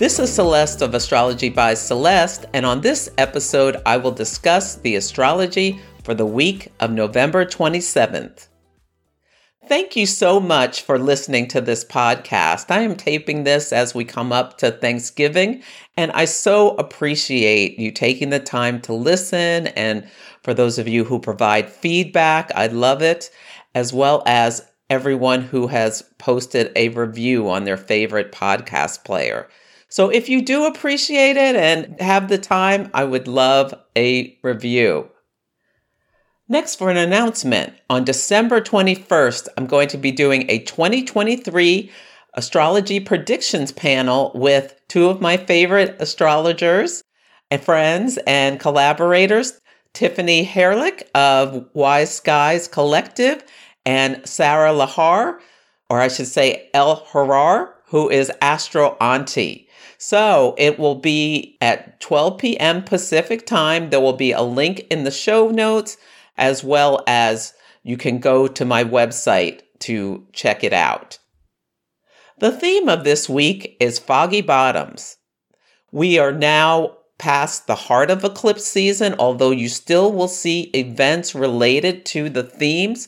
This is Celeste of Astrology by Celeste, and on this episode, I will discuss the astrology for the week of November 27th. Thank you so much for listening to this podcast. I am taping this as we come up to Thanksgiving, and I so appreciate you taking the time to listen. And for those of you who provide feedback, I love it, as well as everyone who has posted a review on their favorite podcast player. So if you do appreciate it and have the time, I would love a review. Next, for an announcement, on December 21st, I'm going to be doing a 2023 astrology predictions panel with two of my favorite astrologers and friends and collaborators, Tiffany Harelik of Wise Skies Collective and Sarah Lahar, or I should say El Harar, who is Astro Auntie. So it will be at 12 p.m. Pacific time. There will be a link in the show notes, as well as you can go to my website to check it out. The theme of this week is foggy bottoms. We are now past the heart of eclipse season, although you still will see events related to the themes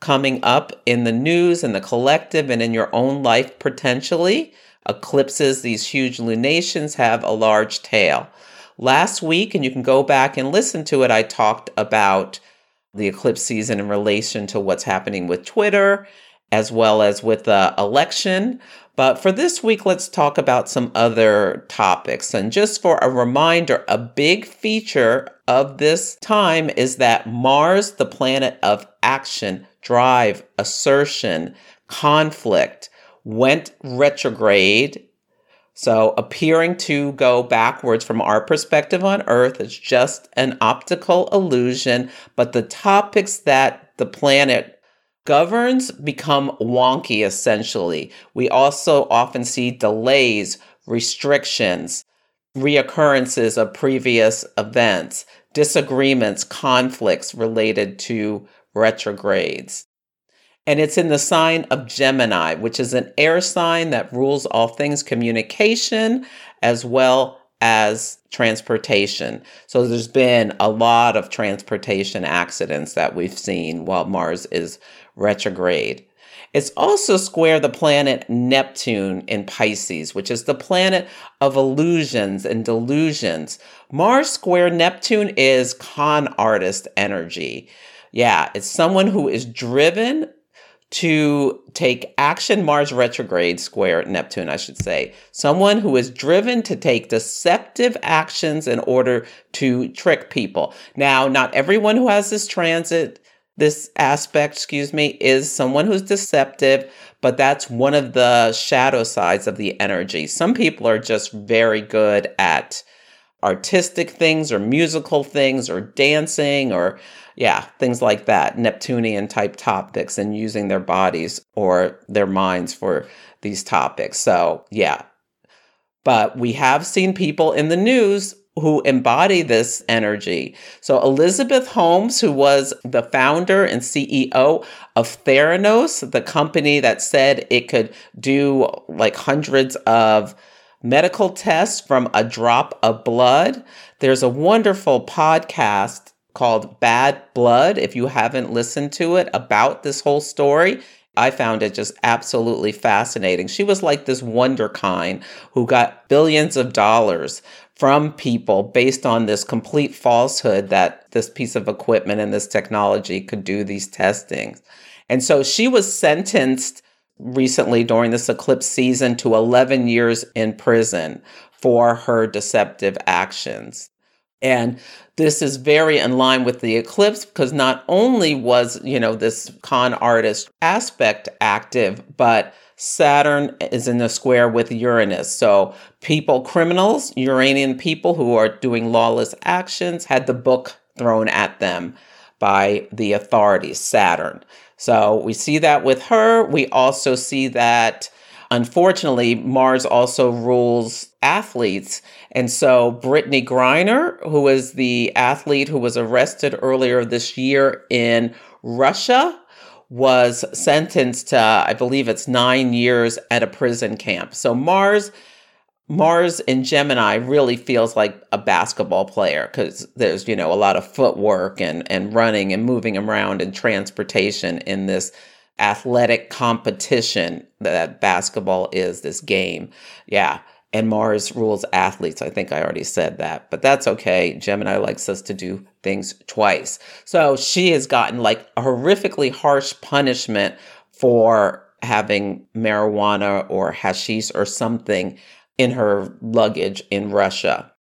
coming up in the news and the collective and in your own life potentially. Eclipses, these huge lunations, have a large tail. Last week, and you can go back and listen to it, I talked about the eclipse season in relation to what's happening with Twitter as well as with the election. But for this week, let's talk about some other topics. And just for a reminder, a big feature of this time is that Mars, the planet of action, drive, assertion, conflict, went retrograde. So, appearing to go backwards from our perspective on Earth is just an optical illusion, but the topics that the planet governs become wonky essentially. We also often see delays, restrictions, reoccurrences of previous events, disagreements, conflicts related to retrogrades and it's in the sign of Gemini, which is an air sign that rules all things communication as well as transportation. So there's been a lot of transportation accidents that we've seen while Mars is retrograde. It's also square the planet Neptune in Pisces, which is the planet of illusions and delusions. Mars square Neptune is con artist energy. Yeah, it's someone who is driven to take action Mars retrograde square Neptune, I should say. Someone who is driven to take deceptive actions in order to trick people. Now, not everyone who has this transit, this aspect, excuse me, is someone who's deceptive, but that's one of the shadow sides of the energy. Some people are just very good at artistic things or musical things or dancing or yeah, things like that, Neptunian type topics and using their bodies or their minds for these topics. So, yeah. But we have seen people in the news who embody this energy. So, Elizabeth Holmes, who was the founder and CEO of Theranos, the company that said it could do like hundreds of medical tests from a drop of blood. There's a wonderful podcast called Bad Blood. If you haven't listened to it about this whole story, I found it just absolutely fascinating. She was like this wonder kind who got billions of dollars from people based on this complete falsehood that this piece of equipment and this technology could do these testings. And so she was sentenced recently during this eclipse season to 11 years in prison for her deceptive actions. And this is very in line with the eclipse because not only was, you know, this con artist aspect active, but Saturn is in a square with Uranus. So people, criminals, Uranian people who are doing lawless actions had the book thrown at them by the authorities, Saturn. So we see that with her. We also see that unfortunately, Mars also rules athletes. And so Brittney Griner, who is the athlete who was arrested earlier this year in Russia, was sentenced to, I believe it's nine years at a prison camp. So Mars Mars in Gemini really feels like a basketball player because there's, you know, a lot of footwork and, and running and moving around and transportation in this athletic competition that basketball is, this game. Yeah. And Mars rules athletes. I think I already said that, but that's okay. Gemini likes us to do things twice. So she has gotten like a horrifically harsh punishment for having marijuana or hashish or something in her luggage in Russia.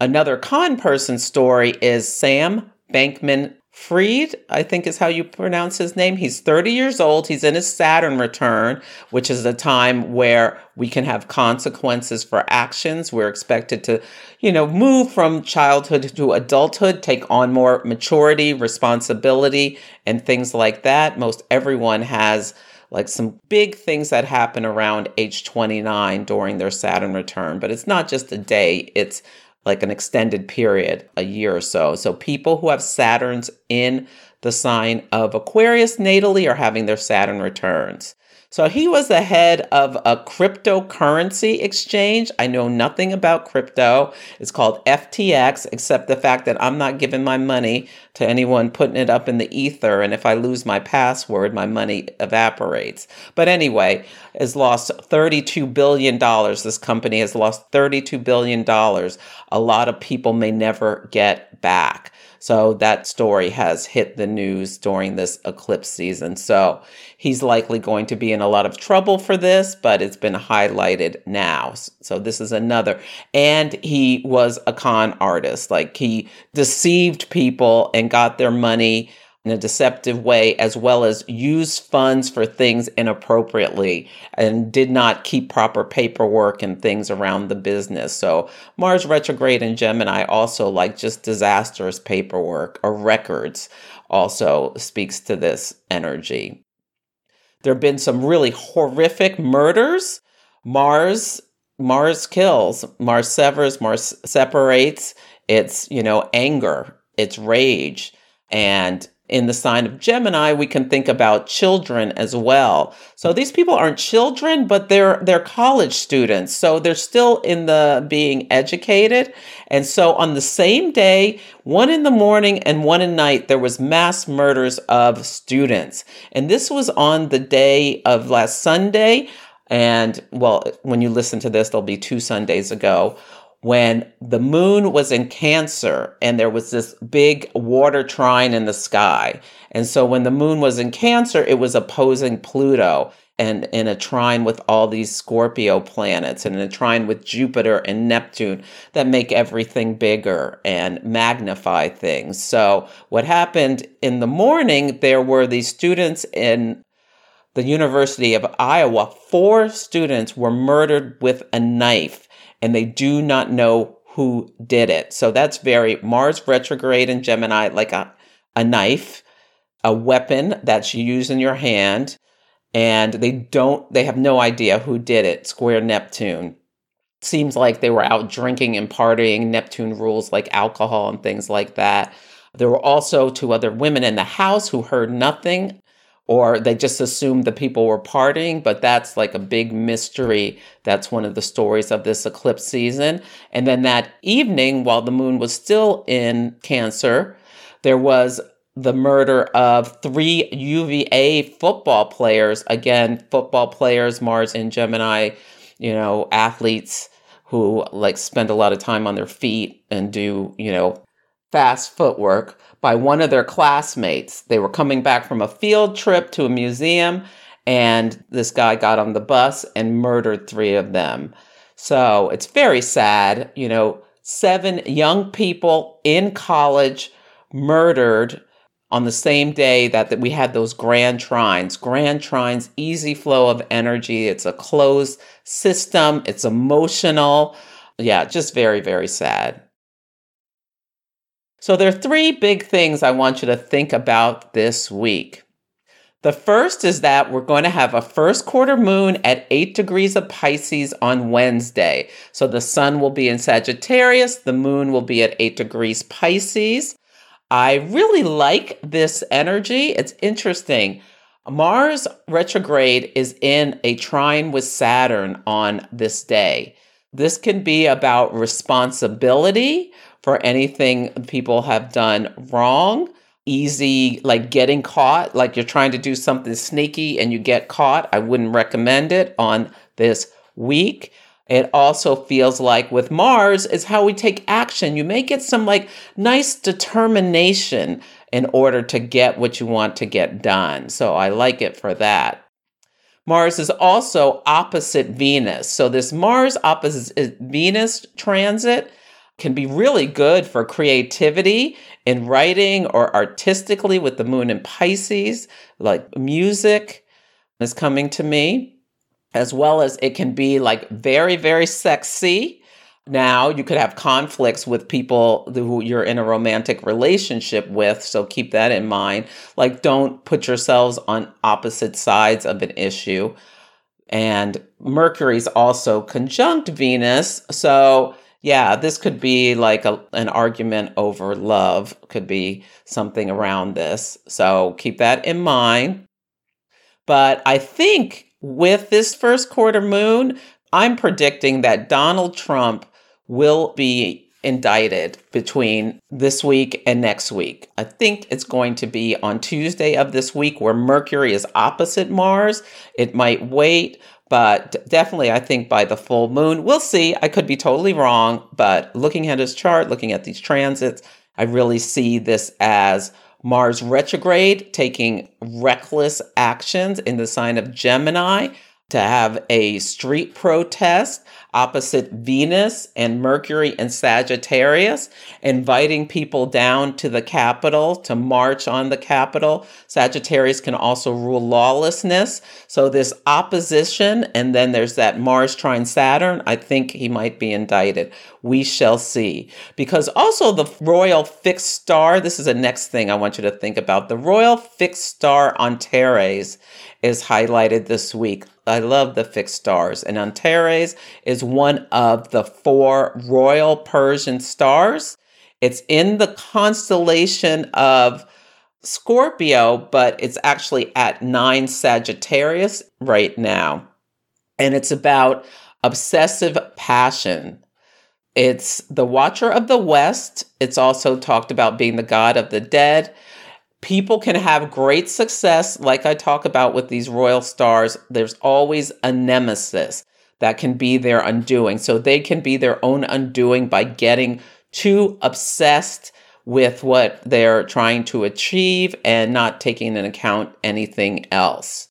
Another con person story is Sam Bankman Fried, I think is how you pronounce his name. He's 30 years old. He's in his Saturn return, which is a time where we can have consequences for actions. We're expected to, you know, move from childhood to adulthood, take on more maturity, responsibility, and things like that. Most everyone has like some big things that happen around age 29 during their Saturn return. But it's not just a day, it's like an extended period, a year or so. So people who have Saturns in the sign of Aquarius natally are having their Saturn returns. So he was the head of a cryptocurrency exchange. I know nothing about crypto. It's called FTX, except the fact that I'm not giving my money to anyone putting it up in the ether. And if I lose my password, my money evaporates. But anyway, has lost $32 billion. This company has lost $32 billion. A lot of people may never get back. So that story has hit the news during this eclipse season. So he's likely going to be in a lot of trouble for this, but it's been highlighted now. So this is another. And he was a con artist. Like he deceived people and got their money in a deceptive way, as well as use funds for things inappropriately and did not keep proper paperwork and things around the business. So, Mars retrograde in Gemini also like just disastrous paperwork or records also speaks to this energy. There have been some really horrific murders. Mars Mars kills, Mars severs, Mars separates. It's, you know, anger, it's rage. And in the sign of Gemini, we can think about children as well. So these people aren't children, but they're they're college students. So they're still in the being educated. And so on the same day, one in the morning and one at night, there was mass murders of students. And this was on the day of last Sunday. And well, when you listen to this, there'll be two Sundays ago when the moon was in Cancer and there was this big water trine in the sky. And so when the moon was in Cancer, it was opposing Pluto and in a trine with all these Scorpio planets and in a trine with Jupiter and Neptune that make everything bigger and magnify things. So what happened in the morning, there were these students in the University of Iowa, four students were murdered with a knife and they do not know who did it. So that's very Mars retrograde in Gemini, like a, a knife, a weapon that you use in your hand, and they don't, they have no idea who did it. Square Neptune. Seems like they were out drinking and partying. Neptune rules like alcohol and things like that. There were also two other women in the house who heard nothing or they just assumed the people were partying, but that's like a big mystery. That's one of the stories of this eclipse season. And then that evening, while the moon was still in Cancer, there was the murder of three UVA football players. Again, football players, Mars and Gemini, you know, athletes who like spend a lot of time on their feet and do, you know, fast footwork by one of their classmates. They were coming back from a field trip to a museum, and this guy got on the bus and murdered three of them. So it's very sad. You know, seven young people in college murdered on the same day that, that we had those grand trines. Grand trines, easy flow of energy. It's a closed system, it's emotional. Yeah, just very, very sad. So, there are three big things I want you to think about this week. The first is that we're going to have a first quarter moon at 8 degrees of Pisces on Wednesday. So the sun will be in Sagittarius, the moon will be at 8 degrees Pisces. I really like this energy. It's interesting. Mars retrograde is in a trine with Saturn on this day. This can be about responsibility for anything people have done wrong, easy, like getting caught, like you're trying to do something sneaky and you get caught. I wouldn't recommend it on this week. It also feels like with Mars is how we take action. You may get some like nice determination in order to get what you want to get done. So I like it for that. Mars is also opposite Venus. So this Mars opposite Venus transit can be really good for creativity in writing or artistically with the moon in Pisces, like music is coming to me as well as it can be like very, very sexy. Now, you could have conflicts with people who you're in a romantic relationship with, so keep that in mind. Like, don't put yourselves on opposite sides of an issue. And Mercury's also conjunct Venus, so yeah, this could be like a, an argument over love, could be something around this. So keep that in mind. But I think with this first quarter moon, I'm predicting that Donald Trump will be indicted between this week and next week. I think it's going to be on Tuesday of this week where Mercury is opposite Mars. It might wait, but definitely I think by the full moon. We'll see. I could be totally wrong, but looking at his chart, looking at these transits, I really see this as Mars retrograde, taking reckless actions in the sign of Gemini to have a street protest opposite Venus and Mercury and Sagittarius, inviting people down to the Capitol to march on the Capitol. Sagittarius can also rule lawlessness. So, this opposition, and then there's that Mars trine Saturn, I think he might be indicted. We shall see. Because also the royal fixed star, this is the next thing I want you to think about. The royal fixed star Antares is highlighted this week. I love the fixed stars. And Antares is one of the four royal Persian stars. It's in the constellation of Scorpio, but it's actually at nine Sagittarius right now. And it's about obsessive passion. It's the watcher of the West. It's also talked about being the god of the dead people can have great success, like I talk about with these royal stars. There's always a nemesis that can be their undoing. So they can be their own undoing by getting too obsessed with what they're trying to achieve and not taking into account anything else.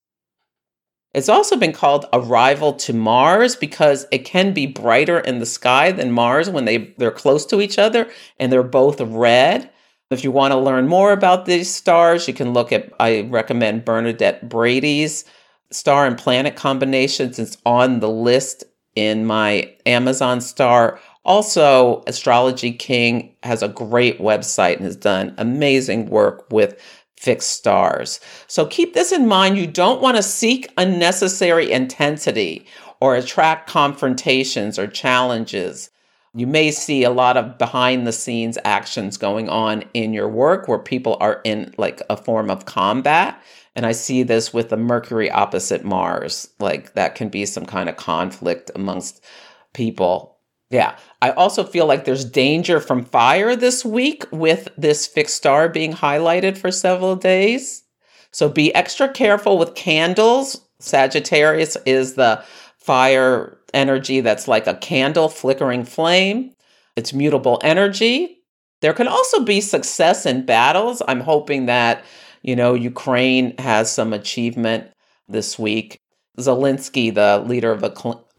It's also been called a rival to Mars because it can be brighter in the sky than Mars when they, they're close to each other and they're both red. If you want to learn more about these stars, you can look at, I recommend Bernadette Brady's star and planet combinations. It's on the list in my Amazon star. Also, Astrology King has a great website and has done amazing work with fixed stars. So keep this in mind. You don't want to seek unnecessary intensity or attract confrontations or challenges. You may see a lot of behind the scenes actions going on in your work where people are in like a form of combat. And I see this with the Mercury opposite Mars. Like that can be some kind of conflict amongst people. Yeah. I also feel like there's danger from fire this week with this fixed star being highlighted for several days. So be extra careful with candles. Sagittarius is the fire energy that's like a candle flickering flame. It's mutable energy. There can also be success in battles. I'm hoping that, you know, Ukraine has some achievement this week. Zelensky, the leader of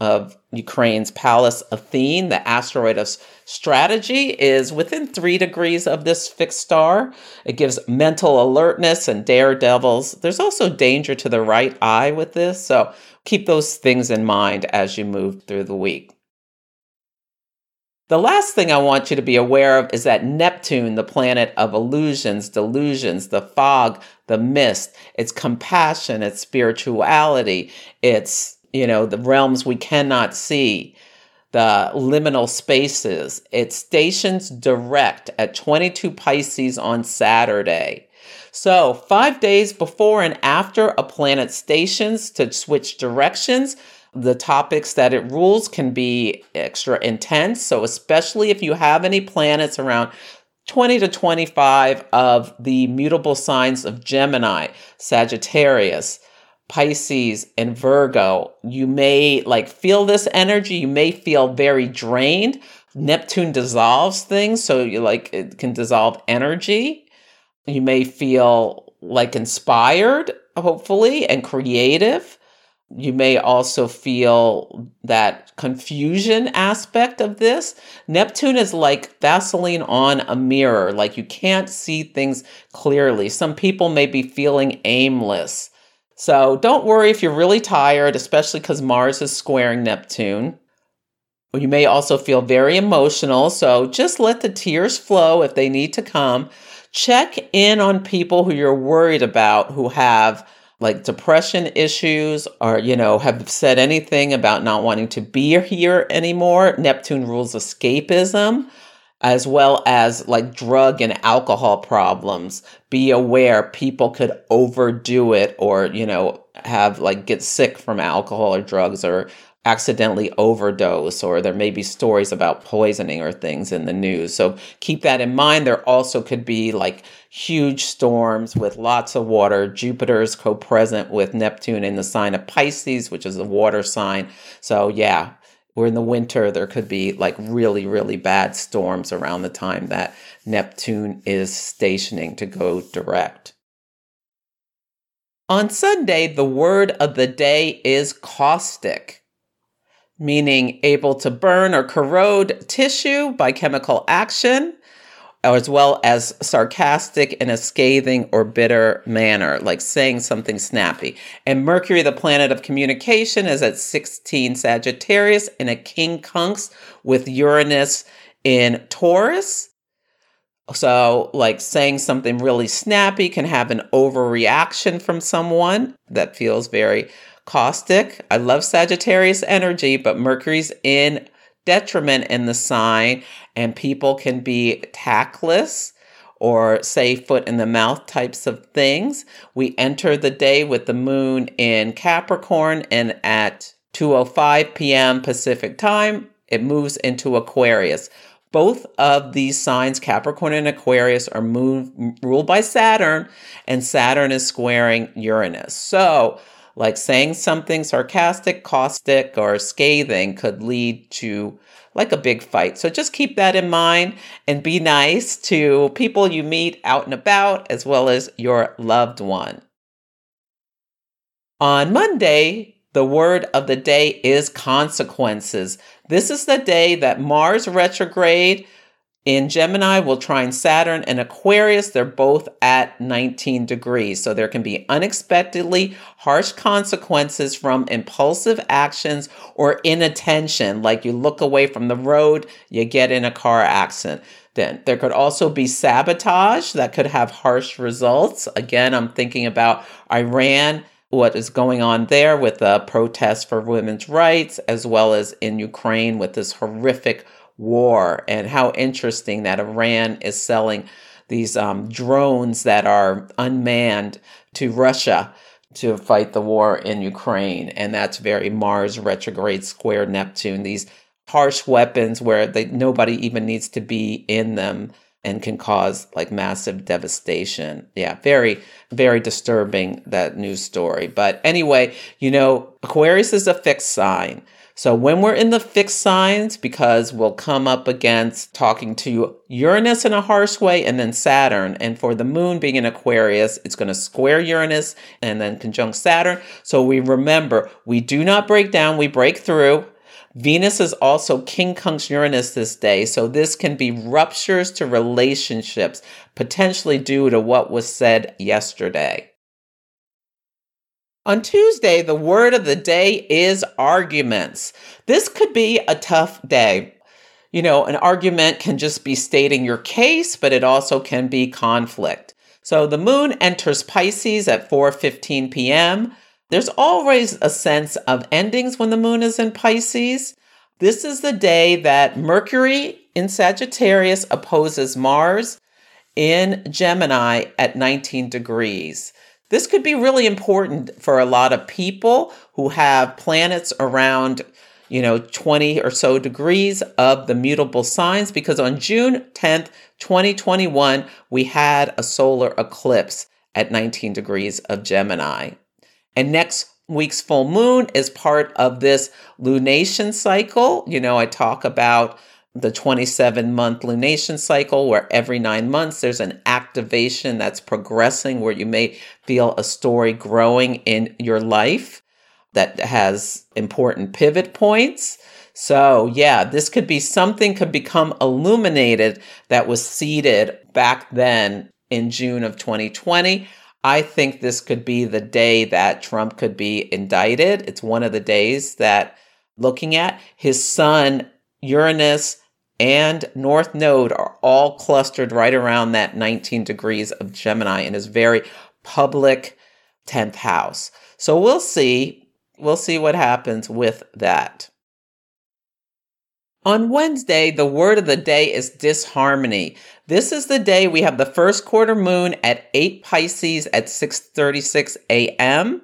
of Ukraine's Pallas Athene, the asteroid of strategy, is within three degrees of this fixed star. It gives mental alertness and daredevils. There's also danger to the right eye with this, so keep those things in mind as you move through the week. The last thing I want you to be aware of is that Neptune, the planet of illusions, delusions, the fog, the mist, it's compassion, it's spirituality, it's, you know, the realms we cannot see, the liminal spaces. It stations direct at 22 Pisces on Saturday. So, five days before and after a planet stations to switch directions, the topics that it rules can be extra intense. So, especially if you have any planets around 20 to 25 of the mutable signs of Gemini, Sagittarius, Pisces, and Virgo, you may like feel this energy. You may feel very drained. Neptune dissolves things, so you like it can dissolve energy. You may feel like inspired, hopefully, and creative you may also feel that confusion aspect of this. Neptune is like Vaseline on a mirror, like you can't see things clearly. Some people may be feeling aimless. So don't worry if you're really tired, especially because Mars is squaring Neptune. You may also feel very emotional, so just let the tears flow if they need to come. Check in on people who you're worried about who have like depression issues or, you know, have said anything about not wanting to be here anymore. Neptune rules escapism as well as like drug and alcohol problems. Be aware people could overdo it or, you know, have like get sick from alcohol or drugs or accidentally overdose or there may be stories about poisoning or things in the news. So keep that in mind. There also could be like huge storms with lots of water. Jupiter is co-present with Neptune in the sign of Pisces, which is a water sign. So yeah, we're in the winter. There could be like really, really bad storms around the time that Neptune is stationing to go direct. On Sunday, the word of the day is caustic meaning able to burn or corrode tissue by chemical action, as well as sarcastic in a scathing or bitter manner, like saying something snappy. And Mercury, the planet of communication, is at 16 Sagittarius in a quincunx with Uranus in Taurus. So, like saying something really snappy can have an overreaction from someone that feels very caustic. I love Sagittarius energy, but Mercury's in detriment in the sign, and people can be tactless or say foot in the mouth types of things. We enter the day with the moon in Capricorn and at 2:05 p.m. Pacific time, it moves into Aquarius. Both of these signs, Capricorn and Aquarius, are moved, ruled by Saturn, and Saturn is squaring Uranus. So, like saying something sarcastic, caustic, or scathing could lead to like a big fight. So just keep that in mind and be nice to people you meet out and about as well as your loved one. On Monday, the word of the day is consequences. This is the day that Mars retrograde in Gemini, will trine Saturn and Aquarius. They're both at 19 degrees. So there can be unexpectedly harsh consequences from impulsive actions or inattention, like you look away from the road, you get in a car accident. Then there could also be sabotage that could have harsh results. Again, I'm thinking about Iran what is going on there with the protests for women's rights, as well as in Ukraine with this horrific war and how interesting that Iran is selling these um, drones that are unmanned to Russia to fight the war in Ukraine. And that's very Mars retrograde square Neptune, these harsh weapons where they, nobody even needs to be in them and can cause like massive devastation. Yeah, very, very disturbing that news story. But anyway, you know, Aquarius is a fixed sign. So when we're in the fixed signs, because we'll come up against talking to Uranus in a harsh way and then Saturn. And for the moon being in Aquarius, it's going to square Uranus and then conjunct Saturn. So we remember we do not break down, we break through. Venus is also quincunx Uranus this day, so this can be ruptures to relationships, potentially due to what was said yesterday. On Tuesday, the word of the day is arguments. This could be a tough day. You know, an argument can just be stating your case, but it also can be conflict. So the moon enters Pisces at 4:15 p.m. There's always a sense of endings when the moon is in Pisces. This is the day that Mercury in Sagittarius opposes Mars in Gemini at 19 degrees. This could be really important for a lot of people who have planets around, you know, 20 or so degrees of the mutable signs because on June 10th, 2021, we had a solar eclipse at 19 degrees of Gemini. And next week's full moon is part of this lunation cycle. You know, I talk about the 27 month lunation cycle, where every nine months there's an activation that's progressing, where you may feel a story growing in your life that has important pivot points. So, yeah, this could be something could become illuminated that was seeded back then in June of 2020. I think this could be the day that Trump could be indicted. It's one of the days that looking at his sun Uranus and North Node are all clustered right around that 19 degrees of Gemini in his very public 10th house. So we'll see. We'll see what happens with that. On Wednesday, the word of the day is disharmony. This is the day we have the first quarter moon at 8 Pisces at 6:36 a.m.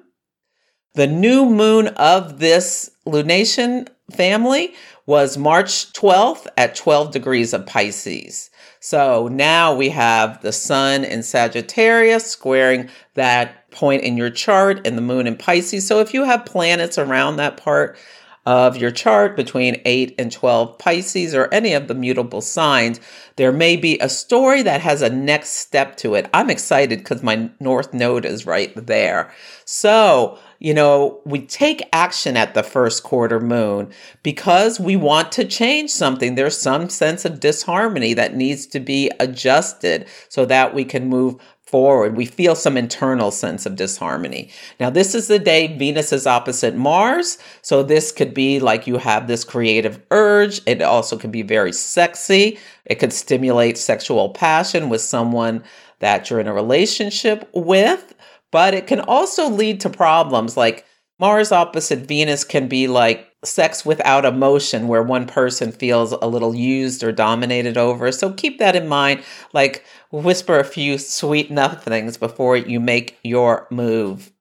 The new moon of this lunation family was March 12th at 12 degrees of Pisces. So now we have the sun in Sagittarius squaring that point in your chart and the moon in Pisces. So if you have planets around that part of your chart between 8 and 12 Pisces or any of the mutable signs, there may be a story that has a next step to it. I'm excited because my North Node is right there. So you know, we take action at the first quarter moon because we want to change something. There's some sense of disharmony that needs to be adjusted so that we can move forward. We feel some internal sense of disharmony. Now, this is the day Venus is opposite Mars. So, this could be like you have this creative urge. It also can be very sexy. It could stimulate sexual passion with someone that you're in a relationship with but it can also lead to problems like Mars opposite Venus can be like sex without emotion, where one person feels a little used or dominated over. So keep that in mind. Like whisper a few sweet nothings before you make your move.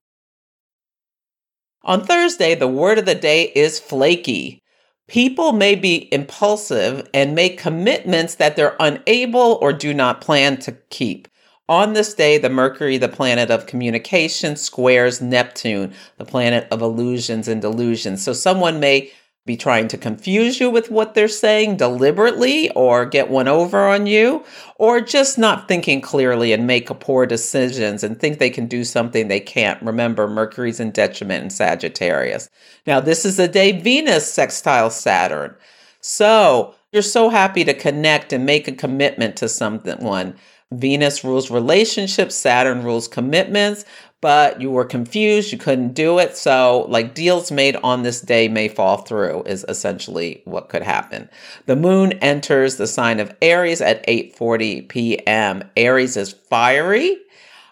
On Thursday, the word of the day is flaky. People may be impulsive and make commitments that they're unable or do not plan to keep. On this day, the Mercury, the planet of communication, squares Neptune, the planet of illusions and delusions. So someone may be trying to confuse you with what they're saying deliberately or get one over on you, or just not thinking clearly and make poor decisions and think they can do something they can't. Remember, Mercury's in detriment in Sagittarius. Now, this is the day Venus sextile Saturn. So you're so happy to connect and make a commitment to someone Venus rules relationships, Saturn rules commitments, but you were confused, you couldn't do it. So, like deals made on this day may fall through, is essentially what could happen. The moon enters the sign of Aries at 8:40 p.m. Aries is fiery.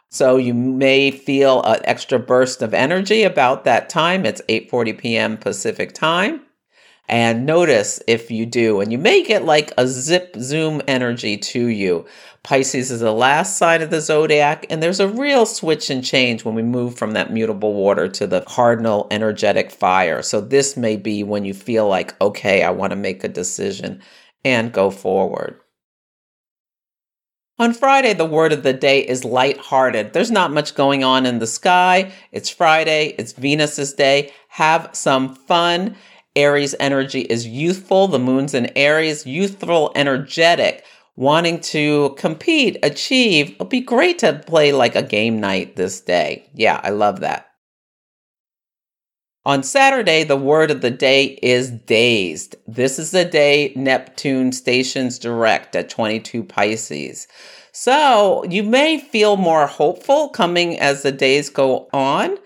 So you may feel an extra burst of energy about that time. It's 8:40 p.m. Pacific time. And notice if you do, and you may get like a zip zoom energy to you. Pisces is the last sign of the zodiac, and there's a real switch and change when we move from that mutable water to the cardinal energetic fire. So, this may be when you feel like, okay, I want to make a decision and go forward. On Friday, the word of the day is light-hearted. There's not much going on in the sky. It's Friday, it's Venus's day. Have some fun Aries energy is youthful. The moon's in Aries, youthful, energetic, wanting to compete, achieve. It'll be great to play like a game night this day. Yeah, I love that. On Saturday, the word of the day is dazed. This is the day Neptune stations direct at 22 Pisces. So you may feel more hopeful coming as the days go on.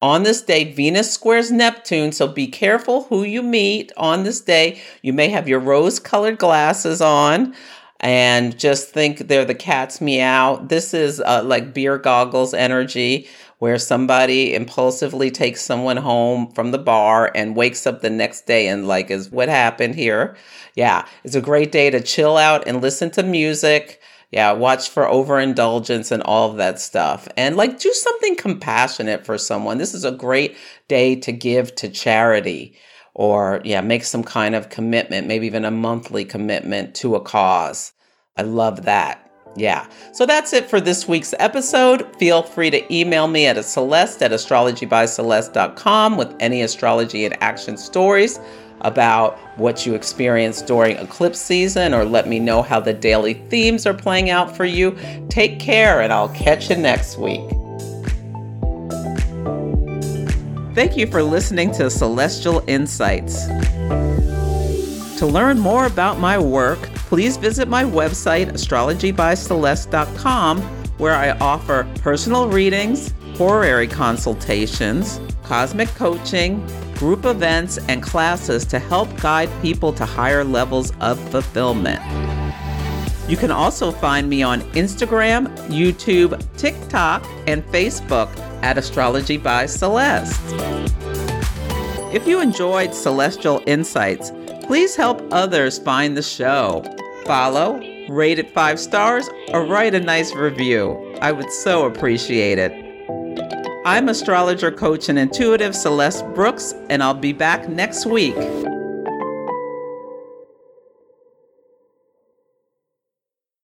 On this day, Venus squares Neptune, so be careful who you meet on this day. You may have your rose colored glasses on and just think they're the cat's meow. This is uh, like beer goggles energy where somebody impulsively takes someone home from the bar and wakes up the next day and like is what happened here. Yeah, it's a great day to chill out and listen to music yeah, watch for overindulgence and all of that stuff. And like do something compassionate for someone. This is a great day to give to charity or yeah, make some kind of commitment, maybe even a monthly commitment to a cause. I love that. Yeah. So that's it for this week's episode. Feel free to email me at a celeste at astrologybyceleste.com with any astrology and action stories about what you experienced during eclipse season or let me know how the daily themes are playing out for you. Take care, and I'll catch you next week. Thank you for listening to Celestial Insights. To learn more about my work, please visit my website, astrologybyceleste.com, where I offer personal readings, horary consultations, cosmic coaching, group events, and classes to help guide people to higher levels of fulfillment. You can also find me on Instagram, YouTube, TikTok, and Facebook at Astrology by Celeste. If you enjoyed Celestial Insights, please help others find the show. Follow, rate it five stars, or write a nice review. I would so appreciate it. I'm astrologer, coach, and intuitive Celeste Brooks, and I'll be back next week.